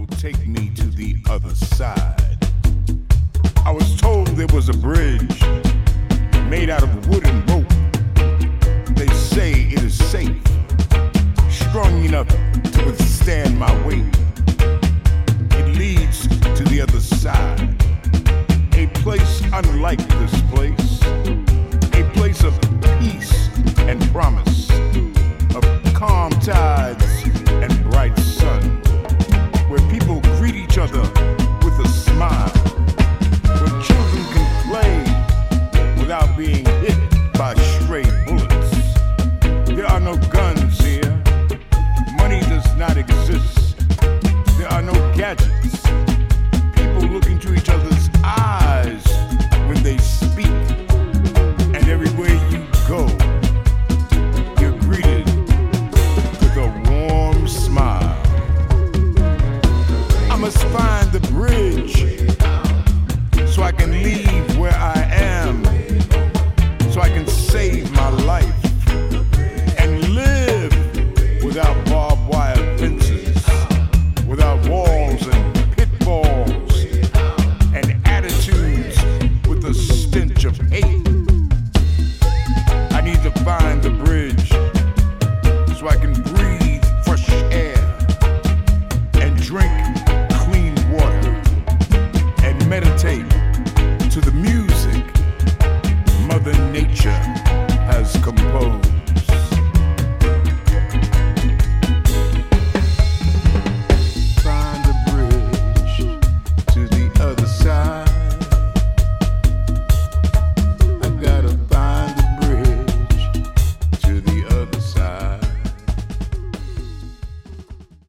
will take me to the other side. I was told there was a bridge made out of wood and rope. They say it is safe, strong enough to withstand my weight. It leads to the other side, a place unlike this place, a place of peace and promise, of calm tides drink clean water, and meditate to the music Mother Nature.